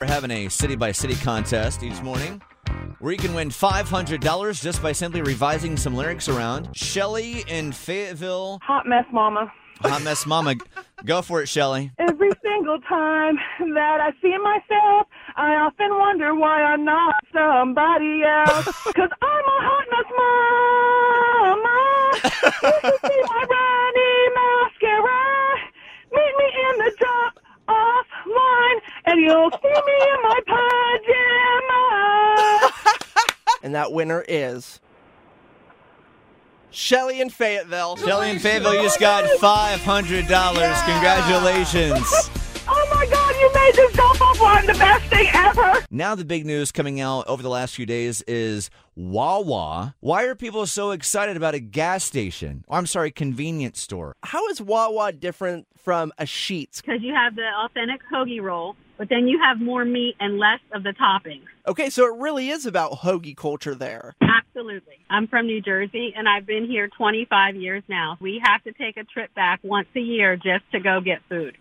We're having a city by city contest each morning where you can win $500 just by simply revising some lyrics around. Shelly in Fayetteville, Hot mess, mama. Hot Mess Mama. Go for it, Shelly. Every single time that I see myself, I often wonder why I'm not somebody else. Cause I'm a hot mess mama. You should see my runny mascara. You'll see me in my pajamas. And that winner is Shelly in Fayetteville. Shelly in Fayetteville, you just got $500. Congratulations. Now, the big news coming out over the last few days is Wawa. Why are people so excited about a gas station? Or, I'm sorry, convenience store. How is Wawa different from a Sheetz? because you have the authentic hoagie roll, but then you have more meat and less of the toppings. Okay, so it really is about hoagie culture there. Absolutely. I'm from New Jersey and I've been here 25 years now. We have to take a trip back once a year just to go get food.